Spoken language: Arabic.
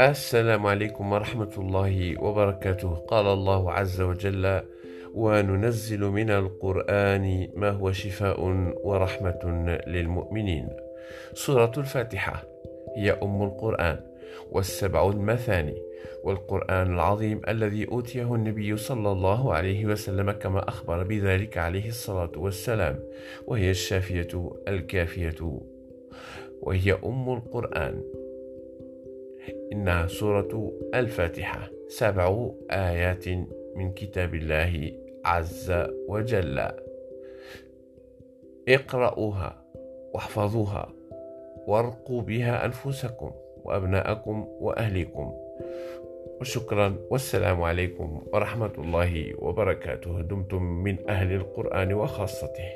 السلام عليكم ورحمة الله وبركاته. قال الله عز وجل وننزل من القرآن ما هو شفاء ورحمة للمؤمنين. سورة الفاتحة هي أم القرآن والسبع المثاني والقرآن العظيم الذي أوتيه النبي صلى الله عليه وسلم كما أخبر بذلك عليه الصلاة والسلام وهي الشافية الكافية وهي أم القرآن. إنها سورة الفاتحة سبع آيات من كتاب الله عز وجل. اقرأوها واحفظوها وارقوا بها أنفسكم وأبناءكم وأهليكم. وشكرا والسلام عليكم ورحمة الله وبركاته. دمتم من أهل القرآن وخاصته.